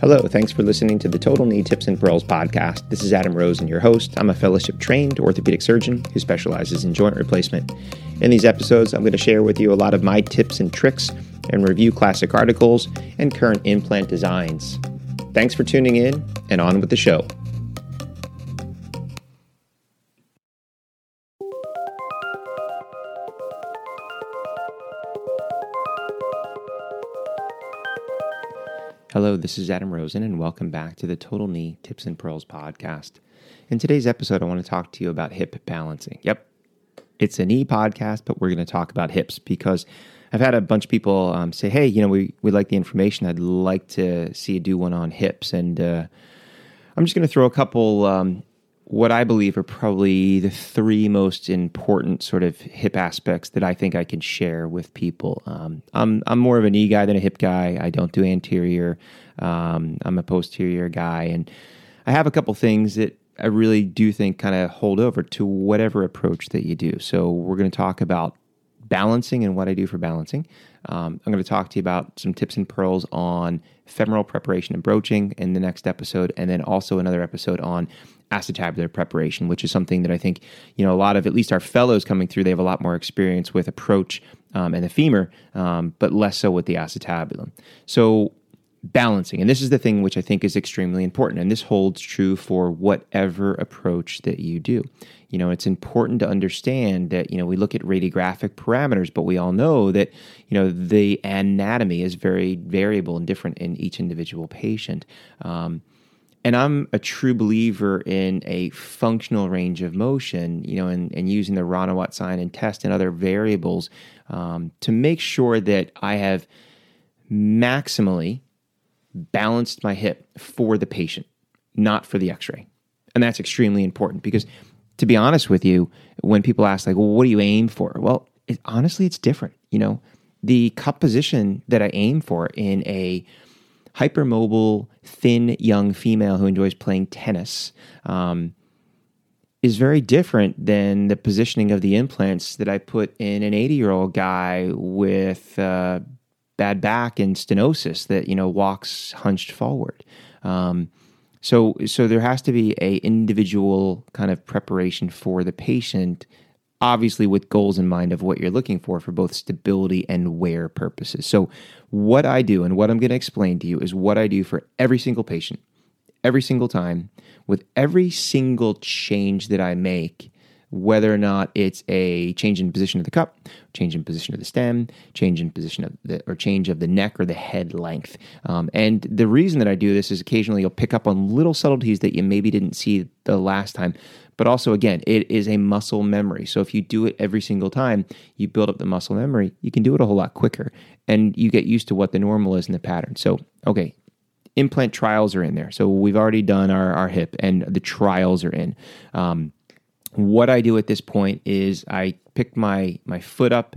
Hello, thanks for listening to the Total Knee Tips and Pearls podcast. This is Adam Rosen, your host. I'm a fellowship trained orthopedic surgeon who specializes in joint replacement. In these episodes, I'm going to share with you a lot of my tips and tricks and review classic articles and current implant designs. Thanks for tuning in and on with the show. Hello, this is Adam Rosen, and welcome back to the Total Knee Tips and Pearls podcast. In today's episode, I want to talk to you about hip balancing. Yep, it's a knee podcast, but we're going to talk about hips because I've had a bunch of people um, say, "Hey, you know, we we like the information. I'd like to see you do one on hips." And uh, I'm just going to throw a couple um, what I believe are probably the three most important sort of hip aspects that I think I can share with people. Um, I'm I'm more of a knee guy than a hip guy. I don't do anterior. Um, I'm a posterior guy, and I have a couple things that I really do think kind of hold over to whatever approach that you do. So we're going to talk about balancing and what I do for balancing. Um, I'm going to talk to you about some tips and pearls on femoral preparation and broaching in the next episode, and then also another episode on acetabular preparation, which is something that I think you know a lot of at least our fellows coming through. They have a lot more experience with approach um, and the femur, um, but less so with the acetabulum. So balancing, and this is the thing which I think is extremely important, and this holds true for whatever approach that you do. You know, it's important to understand that you know we look at radiographic parameters, but we all know that you know the anatomy is very variable and different in each individual patient. Um, and I'm a true believer in a functional range of motion, you know, and, and using the Ranawat sign and test and other variables um, to make sure that I have maximally balanced my hip for the patient, not for the x ray. And that's extremely important because, to be honest with you, when people ask, like, well, what do you aim for? Well, it, honestly, it's different. You know, the cup position that I aim for in a hypermobile, thin young female who enjoys playing tennis um, is very different than the positioning of the implants that I put in an 80 year old guy with uh, bad back and stenosis that you know walks hunched forward. Um, so, so there has to be a individual kind of preparation for the patient obviously with goals in mind of what you're looking for for both stability and wear purposes. So, what I do and what I'm going to explain to you is what I do for every single patient, every single time, with every single change that I make, whether or not it's a change in position of the cup, change in position of the stem, change in position of the or change of the neck or the head length. Um, and the reason that I do this is occasionally you'll pick up on little subtleties that you maybe didn't see the last time. But also, again, it is a muscle memory. So if you do it every single time, you build up the muscle memory, you can do it a whole lot quicker and you get used to what the normal is in the pattern. So, okay, implant trials are in there. So we've already done our, our hip and the trials are in. Um, what I do at this point is I pick my, my foot up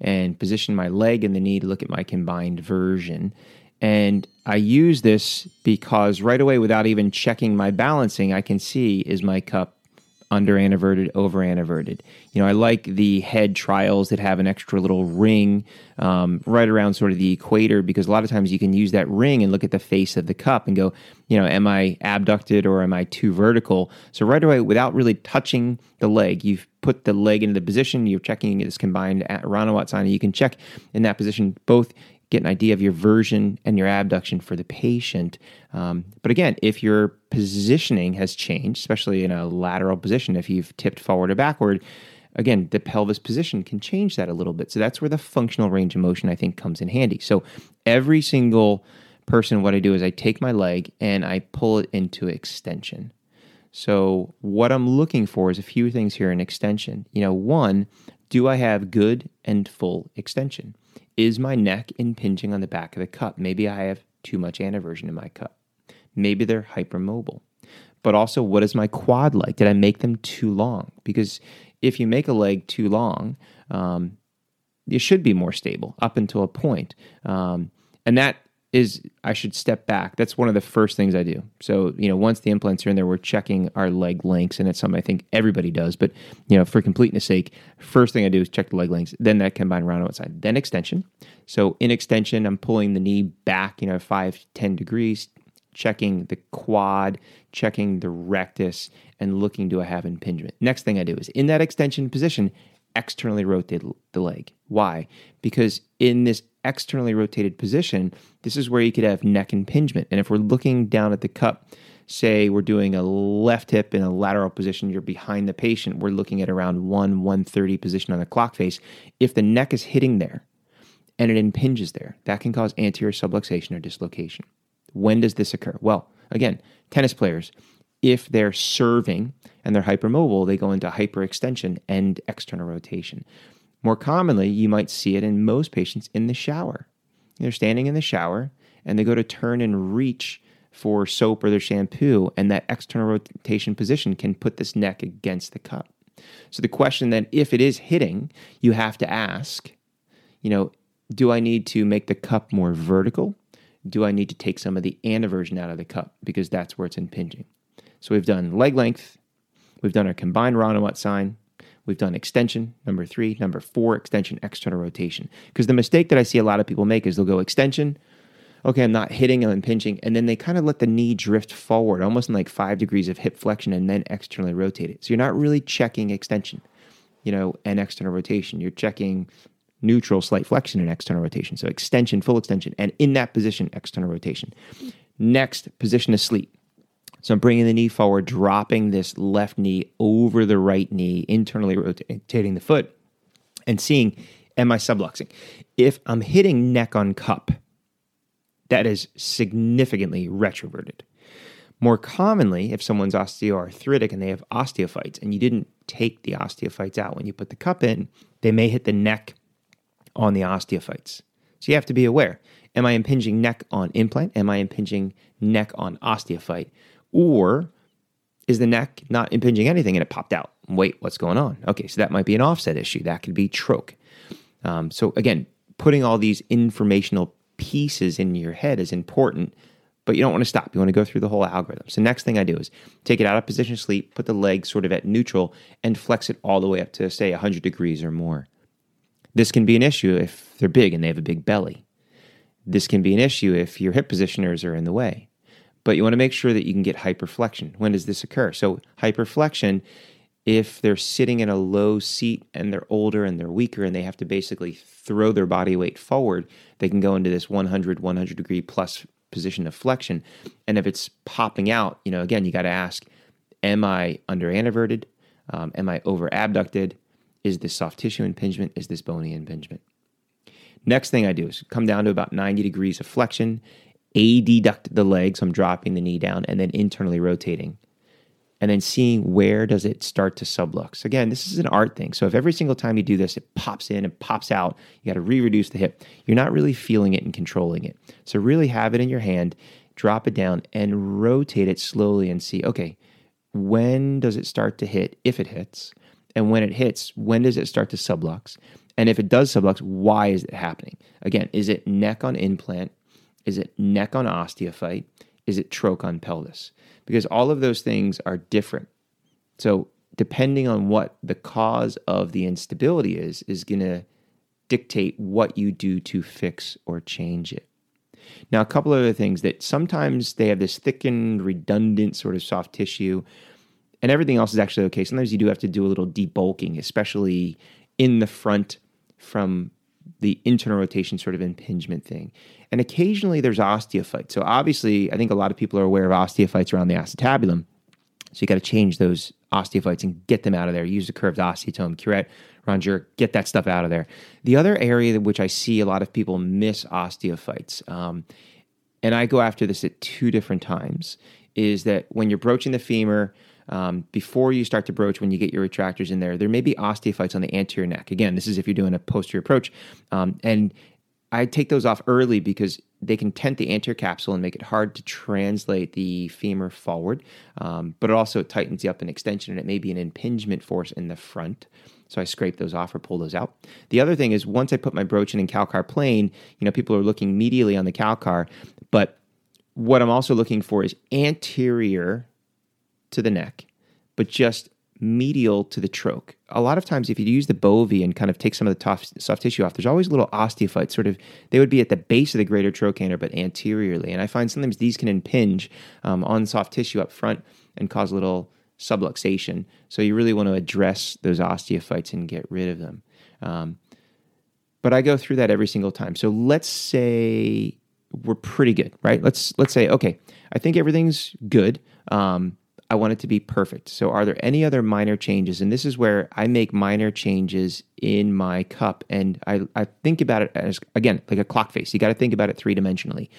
and position my leg and the knee to look at my combined version. And I use this because right away, without even checking my balancing, I can see is my cup under anteverted, over anteverted. You know, I like the head trials that have an extra little ring um, right around sort of the equator because a lot of times you can use that ring and look at the face of the cup and go, you know, am I abducted or am I too vertical? So right away, without really touching the leg, you've put the leg into the position. You're checking this combined Ranawat sign, you can check in that position both get an idea of your version and your abduction for the patient. Um, but again, if your positioning has changed, especially in a lateral position, if you've tipped forward or backward, again, the pelvis position can change that a little bit. So that's where the functional range of motion I think comes in handy. So every single person, what I do is I take my leg and I pull it into extension. So what I'm looking for is a few things here in extension. You know, one, do I have good and full extension? Is my neck impinging on the back of the cup? Maybe I have too much anteversion in my cup. Maybe they're hypermobile. But also, what is my quad like? Did I make them too long? Because if you make a leg too long, um, it should be more stable up until a point. Um, and that is I should step back. That's one of the first things I do. So, you know, once the implants are in there, we're checking our leg lengths, and it's something I think everybody does. But, you know, for completeness sake, first thing I do is check the leg lengths, then that combined Ranawat sign, then extension. So in extension, I'm pulling the knee back, you know, five, ten degrees, checking the quad, checking the rectus, and looking do I have impingement. Next thing I do is in that extension position, externally rotate the leg. Why? Because in this externally rotated position, this is where you could have neck impingement. And if we're looking down at the cup, say we're doing a left hip in a lateral position, you're behind the patient, we're looking at around 1 130 position on the clock face. If the neck is hitting there and it impinges there, that can cause anterior subluxation or dislocation. When does this occur? Well, again, tennis players, if they're serving and they're hypermobile, they go into hyperextension and external rotation. More commonly, you might see it in most patients in the shower. They're standing in the shower and they go to turn and reach for soap or their shampoo, and that external rotation position can put this neck against the cup. So the question then, if it is hitting, you have to ask, you know, do I need to make the cup more vertical? Do I need to take some of the anteversion out of the cup because that's where it's impinging? So we've done leg length, we've done our combined Ranawat sign, we've done extension, number three, number four, extension, external rotation. Because the mistake that I see a lot of people make is they'll go extension, okay, I'm not hitting, I'm impinging, and then they kind of let the knee drift forward, almost in like five degrees of hip flexion, and then externally rotate it. So you're not really checking extension, you know, and external rotation. You're checking neutral, slight flexion, and external rotation. So extension, full extension, and in that position, external rotation. Next, position asleep. So I'm bringing the knee forward, dropping this left knee over the right knee, internally rotating the foot, and seeing, am I subluxing? If I'm hitting neck on cup, that is significantly retroverted. More commonly, if someone's osteoarthritic and they have osteophytes and you didn't take the osteophytes out when you put the cup in, they may hit the neck on the osteophytes. So you have to be aware. Am I impinging neck on implant? Am I impinging neck on osteophyte? Or is the neck not impinging anything and it popped out? Wait, what's going on? Okay, so that might be an offset issue. That could be troch. Um, so again, putting all these informational pieces in your head is important, but you don't want to stop. You want to go through the whole algorithm. So next thing I do is take it out of position sleep, put the leg sort of at neutral, and flex it all the way up to say 100 degrees or more. This can be an issue if they're big and they have a big belly. This can be an issue if your hip positioners are in the way but you want to make sure that you can get hyperflexion. When does this occur? So, hyperflexion, if they're sitting in a low seat and they're older and they're weaker and they have to basically throw their body weight forward, they can go into this 100, 100 degree plus position of flexion. And if it's popping out, you know, again, you got to ask, am I under anteverted? Um, am I over abducted? Is this soft tissue impingement? Is this bony impingement? Next thing I do is come down to about 90 degrees of flexion adduct the leg, so I'm dropping the knee down, and then internally rotating. And then seeing where does it start to sublux. Again, this is an art thing. So if every single time you do this, it pops in and pops out, you got to re-reduce the hip. You're not really feeling it and controlling it. So really have it in your hand, drop it down, and rotate it slowly and see, okay, when does it start to hit, if it hits? And when it hits, when does it start to sublux? And if it does sublux, why is it happening? Again, is it neck on implant? Is it neck on osteophyte? Is it troch on pelvis? Because all of those things are different. So, depending on what the cause of the instability is, is going to dictate what you do to fix or change it. Now, a couple other things that sometimes they have this thickened, redundant sort of soft tissue, and everything else is actually okay. Sometimes you do have to do a little debulking, especially in the front from the internal rotation sort of impingement thing. And occasionally there's osteophytes. So obviously, I think a lot of people are aware of osteophytes around the acetabulum. So you got to change those osteophytes and get them out of there. Use the curved osteotome, curette, rongeur, get that stuff out of there. The other area which I see a lot of people miss osteophytes, um, and I go after this at two different times, is that when you're broaching the femur, um, before you start to broach, when you get your retractors in there, there may be osteophytes on the anterior neck. Again, this is if you're doing a posterior approach. Um, and I take those off early because they can tent the anterior capsule and make it hard to translate the femur forward. Um, but it also tightens you up in extension and it may be an impingement force in the front. So I scrape those off or pull those out. The other thing is once I put my broach in in calcar plane, you know, people are looking medially on the calcar, but what I'm also looking for is anterior to the neck, but just medial to the troch. A lot of times, if you use the bovie and kind of take some of the soft, soft tissue off, there's always little osteophytes. Sort of, they would be at the base of the greater trochanter, but anteriorly. And I find sometimes these can impinge um, on soft tissue up front and cause a little subluxation. So you really want to address those osteophytes and get rid of them. Um, but I go through that every single time. So let's say we're pretty good, right? Let's let's say okay, I think everything's good. Um, I want it to be perfect. So, are there any other minor changes? And this is where I make minor changes in my cup. And I, I think about it as, again, like a clock face. You got to think about it three dimensionally.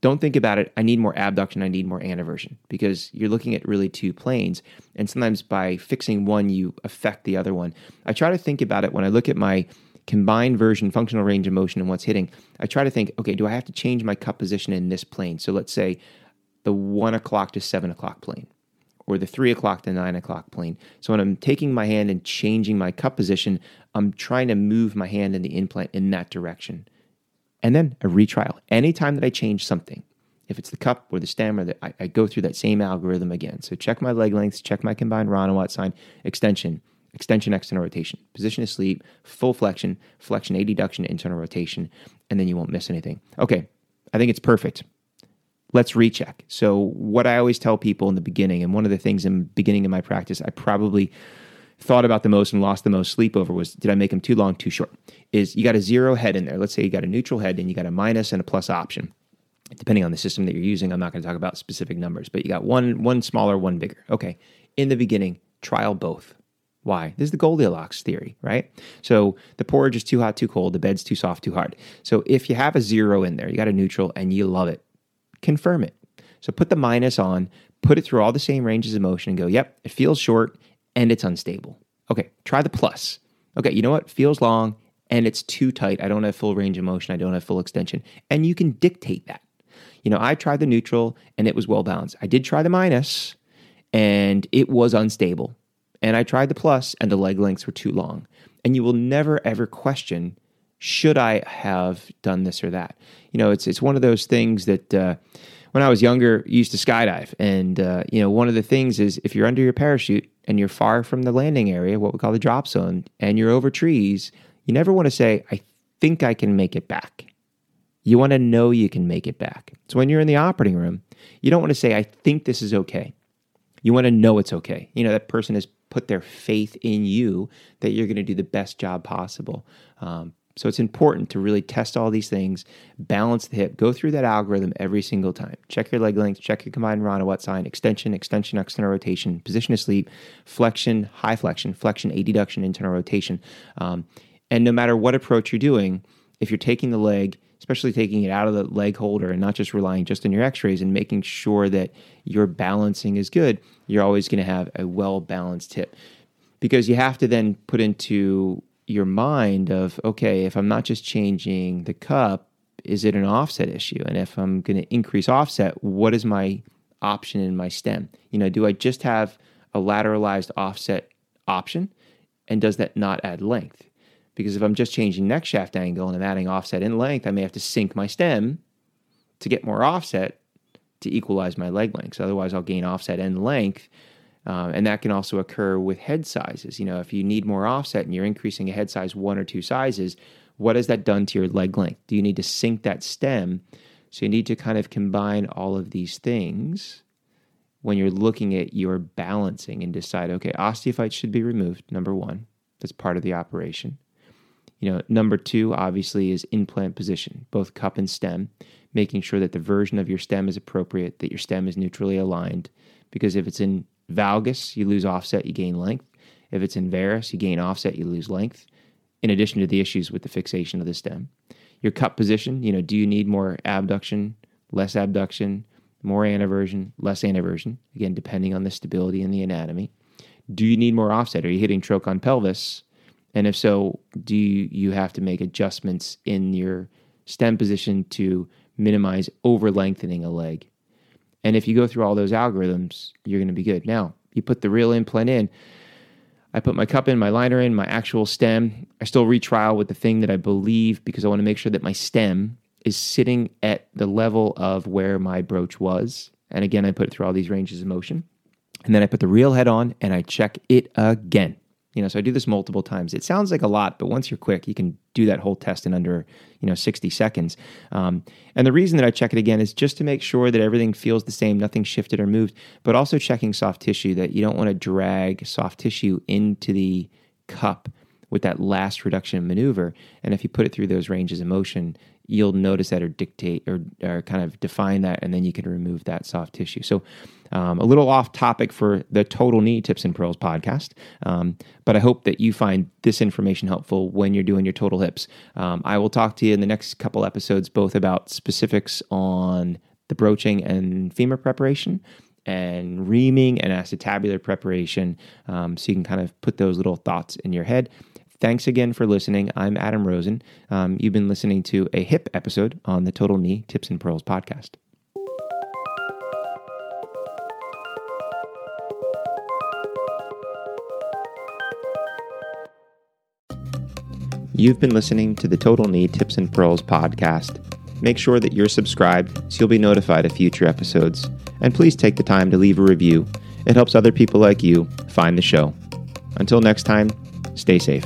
Don't think about it, I need more abduction, I need more anteversion, because you're looking at really two planes. And sometimes by fixing one, you affect the other one. I try to think about it when I look at my combined version, functional range of motion, and what's hitting. I try to think, okay, do I have to change my cup position in this plane? So let's say the one o'clock to seven o'clock plane or the three o'clock to nine o'clock plane. So when I'm taking my hand and changing my cup position, I'm trying to move my hand in the implant in that direction. And then a retrial. Anytime that I change something, if it's the cup or the stem, or the, I, I, go through that same algorithm again. So check my leg lengths, check my combined Ranawat sign, extension, extension, external rotation, position of sleep, full flexion, flexion, adduction, internal rotation, and then you won't miss anything. Okay, I think it's perfect let's recheck. So what I always tell people in the beginning, and one of the things in the beginning of my practice, I probably thought about the most and lost the most sleep over was did I make them too long, too short? Is you got a zero head in there. Let's say you got a neutral head and you got a minus and a plus option. Depending on the system that you're using, I'm not going to talk about specific numbers, but you got one one smaller, one bigger. Okay. In the beginning, trial both. Why? This is the Goldilocks theory, right? So the porridge is too hot, too cold, the bed's too soft, too hard. So if you have a zero in there, you got a neutral and you love it, confirm it. So put the minus on, put it through all the same ranges of motion and go, yep, it feels short and it's unstable. Okay, try the plus. Okay, you know what? Feels long and it's too tight. I don't have full range of motion. I don't have full extension. And you can dictate that. You know, I tried the neutral and it was well balanced. I did try the minus and it was unstable. And I tried the plus and the leg lengths were too long. And you will never ever question should I have done this or that? You know, it's it's one of those things that uh, when I was younger, used to skydive, and uh, you know, one of the things is if you're under your parachute and you're far from the landing area, what we call the drop zone, and you're over trees, you never want to say, "I think I can make it back." You want to know you can make it back. So when you're in the operating room, you don't want to say, "I think this is okay." You want to know it's okay. You know, that person has put their faith in you that you're going to do the best job possible. Um, so it's important to really test all these things, balance the hip, go through that algorithm every single time. Check your leg length, check your combined Ranawat sign, extension, extension, external rotation, position of sleep, flexion, high flexion, flexion, adduction, internal rotation. Um, and no matter what approach you're doing, if you're taking the leg, especially taking it out of the leg holder and not just relying just on your x-rays and making sure that your balancing is good, you're always going to have a well balanced hip. Because you have to then put into your mind of okay, if I'm not just changing the cup, is it an offset issue? And if I'm going to increase offset, what is my option in my stem? You know, do I just have a lateralized offset option? And does that not add length? Because if I'm just changing neck shaft angle and I'm adding offset in length, I may have to sink my stem to get more offset to equalize my leg length. otherwise, I'll gain offset and length uh, and that can also occur with head sizes. You know, if you need more offset and you're increasing a head size one or two sizes, what has that done to your leg length? Do you need to sink that stem? So you need to kind of combine all of these things when you're looking at your balancing and decide, okay, osteophytes should be removed, number one. That's part of the operation. You know, number two, obviously, is implant position, both cup and stem, making sure that the version of your stem is appropriate, that your stem is neutrally aligned. Because if it's in valgus, you lose offset, you gain length. If it's in varus, you gain offset, you lose length, in addition to the issues with the fixation of the stem. Your cup position, you know, do you need more abduction, less abduction, more anteversion, less anteversion? Again, depending on the stability and the anatomy. Do you need more offset? Are you hitting troch on pelvis? And if so, do you have to make adjustments in your stem position to minimize over lengthening a leg? And if you go through all those algorithms, you're going to be good. Now, you put the real implant in. I put my cup in, my liner in, my actual stem. I still retrial with the thing that I believe because I want to make sure that my stem is sitting at the level of where my broach was. And again, I put it through all these ranges of motion. And then I put the real head on and I check it again. You know, so I do this multiple times. It sounds like a lot, but once you're quick, you can do that whole test in under, you know, 60 seconds. Um, and the reason that I check it again is just to make sure that everything feels the same, nothing shifted or moved, but also checking soft tissue that you don't want to drag soft tissue into the cup with that last reduction maneuver. And if you put it through those ranges of motion, you'll notice that or dictate or, or kind of define that, and then you can remove that soft tissue. So, um, a little off topic for the Total Knee Tips and Pearls podcast, um, but I hope that you find this information helpful when you're doing your total hips. Um, I will talk to you in the next couple episodes both about specifics on the broaching and femur preparation and reaming and acetabular preparation um, so you can kind of put those little thoughts in your head. Thanks again for listening. I'm Adam Rosen. Um, you've been listening to a hip episode on the Total Knee Tips and Pearls podcast. You've been listening to the Total Knee Tips and Pearls podcast. Make sure that you're subscribed so you'll be notified of future episodes. And please take the time to leave a review. It helps other people like you find the show. Until next time, stay safe.